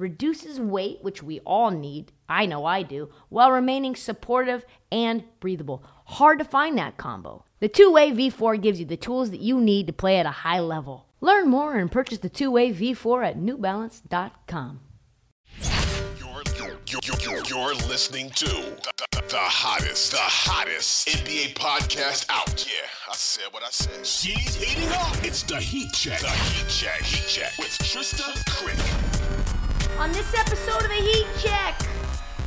reduces weight, which we all need, I know I do, while remaining supportive and breathable. Hard to find that combo. The two way V4 gives you the tools that you need to play at a high level. Learn more and purchase the two way V4 at newbalance.com. You're, you're, you're, listening to the, the, the hottest, the hottest NBA podcast out. Yeah, I said what I said. She's heating up. It's the Heat Check. The Heat Check. Heat Check with Trysta Krick. On this episode of the Heat Check,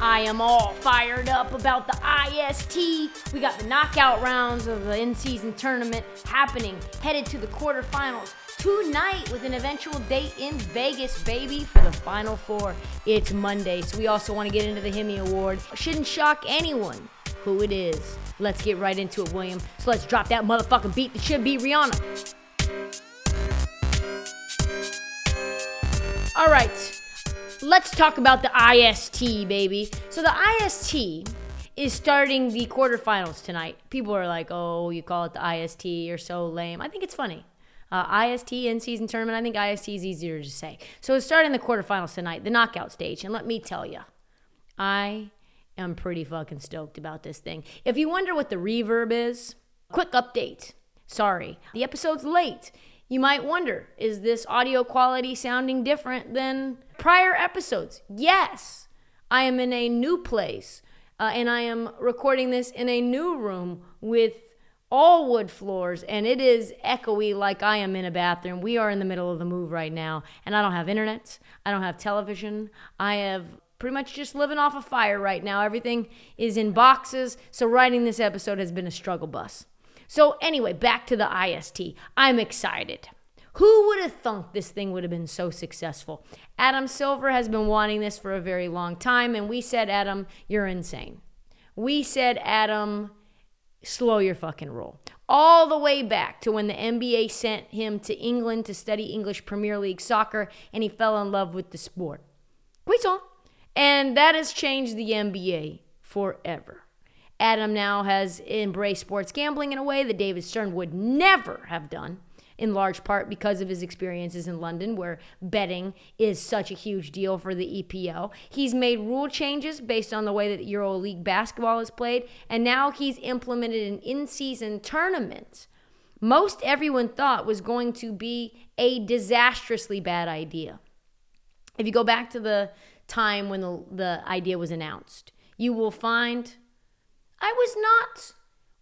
I am all fired up about the IST. We got the knockout rounds of the in season tournament happening, headed to the quarterfinals tonight with an eventual date in Vegas, baby, for the Final Four. It's Monday, so we also want to get into the Hemi Award. Shouldn't shock anyone who it is. Let's get right into it, William. So let's drop that motherfucking beat that should be Rihanna. All right, let's talk about the IST, baby. So the IST is starting the quarterfinals tonight. People are like, oh, you call it the IST, you're so lame. I think it's funny. Uh, IST in season tournament, I think IST is easier to say. So it's starting the quarterfinals tonight, the knockout stage. And let me tell you, I am pretty fucking stoked about this thing. If you wonder what the reverb is, quick update. Sorry, the episode's late. You might wonder, is this audio quality sounding different than prior episodes? Yes, I am in a new place uh, and I am recording this in a new room with all wood floors and it is echoey like I am in a bathroom. We are in the middle of the move right now and I don't have internet. I don't have television. I have pretty much just living off a of fire right now. Everything is in boxes. So writing this episode has been a struggle bus. So anyway, back to the IST. I'm excited. Who would have thunk this thing would have been so successful? Adam Silver has been wanting this for a very long time, and we said, Adam, you're insane. We said, Adam, slow your fucking roll. All the way back to when the NBA sent him to England to study English Premier League soccer and he fell in love with the sport. Puissant. And that has changed the NBA forever. Adam now has embraced sports gambling in a way that David Stern would never have done in large part because of his experiences in London, where betting is such a huge deal for the EPL. He's made rule changes based on the way that EuroLeague basketball is played, and now he's implemented an in season tournament. Most everyone thought was going to be a disastrously bad idea. If you go back to the time when the, the idea was announced, you will find I was not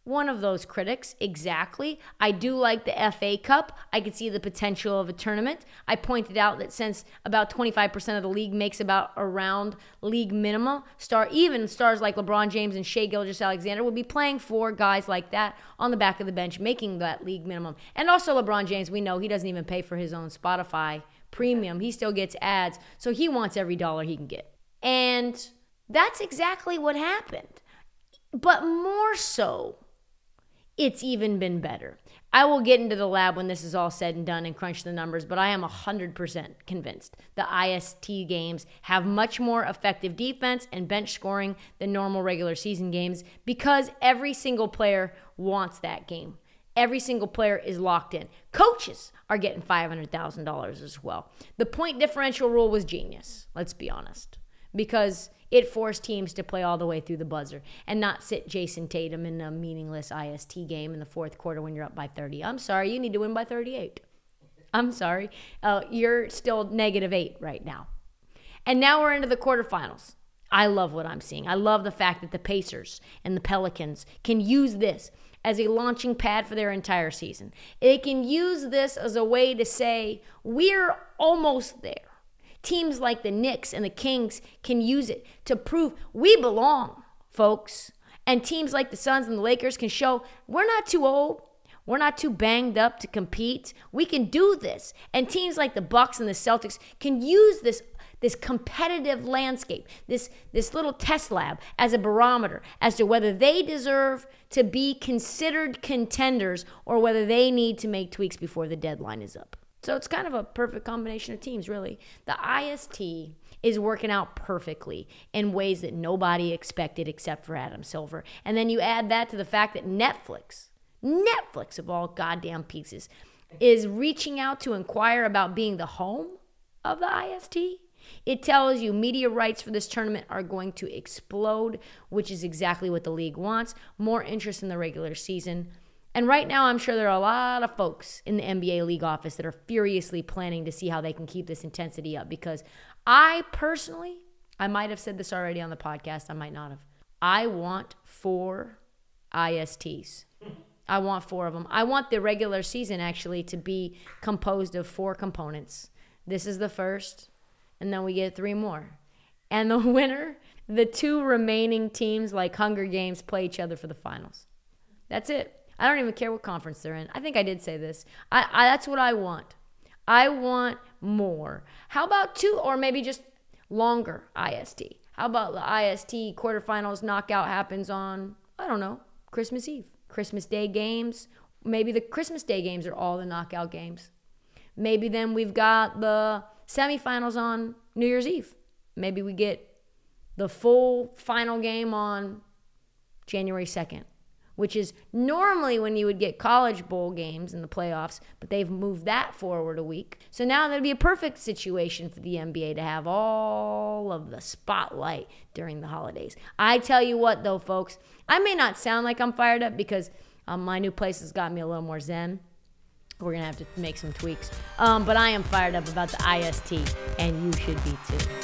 one of those critics, exactly. I do like the FA Cup. I could see the potential of a tournament. I pointed out that since about 25% of the league makes about around league minimum, star even stars like LeBron James and Shai Gilgeous-Alexander would be playing for guys like that on the back of the bench, making that league minimum. And also LeBron James, we know he doesn't even pay for his own Spotify premium. He still gets ads, so he wants every dollar he can get. And that's exactly what happened. But more so, it's even been better. I will get into the lab when this is all said and done and crunch the numbers, but I am 100% convinced the IST games have much more effective defense and bench scoring than normal regular season games because every single player wants that game. Every single player is locked in. Coaches are getting $500,000 as well. The point differential rule was genius, let's be honest, because it forced teams to play all the way through the buzzer and not sit Jayson Tatum in a meaningless IST game in the fourth quarter when you're up by 30. I'm sorry, you need to win by 38. I'm sorry. Uh, you're still negative eight right now. And now we're into the quarterfinals. I love what I'm seeing. I love the fact that the Pacers and the Pelicans can use this as a launching pad for their entire season. They can use this as a way to say, we're almost there teams like the Knicks and the Kings can use it to prove we belong, folks. And teams like the Suns and the Lakers can show we're not too old. We're not too banged up to compete. We can do this. And teams like the Bucks and the Celtics can use this this competitive landscape, this this little test lab as a barometer as to whether they deserve to be considered contenders or whether they need to make tweaks before the deadline is up. So it's kind of a perfect combination of teams, really. The IST is working out perfectly in ways that nobody expected except for Adam Silver. And then you add that to the fact that Netflix, Netflix of all goddamn pieces, is reaching out to inquire about being the home of the IST. It tells you media rights for this tournament are going to explode, which is exactly what the league wants. More interest in the regular season. And right now, I'm sure there are a lot of folks in the NBA league office that are furiously planning to see how they can keep this intensity up because I personally, I might have said this already on the podcast, I might not have. I want four ISTs. I want four of them. I want the regular season actually to be composed of four components. This is the first, and then we get three more. And the winner, the two remaining teams, like Hunger Games, play each other for the finals. That's it. I don't even care what conference they're in. I think I did say this. I, I that's what I want. I want more. How about two or maybe just longer IST? How about the IST quarterfinals knockout happens on, I don't know, Christmas Eve, Christmas Day games. Maybe the Christmas Day games are all the knockout games. Maybe then we've got the semifinals on New Year's Eve. Maybe we get the full final game on January 2nd which is normally when you would get college bowl games in the playoffs, but they've moved that forward a week. So now that'd be a perfect situation for the NBA to have all of the spotlight during the holidays. I tell you what, though, folks, I may not sound like I'm fired up because um, my new place has got me a little more zen. We're going to have to make some tweaks. Um, but I am fired up about the IST, and you should be too.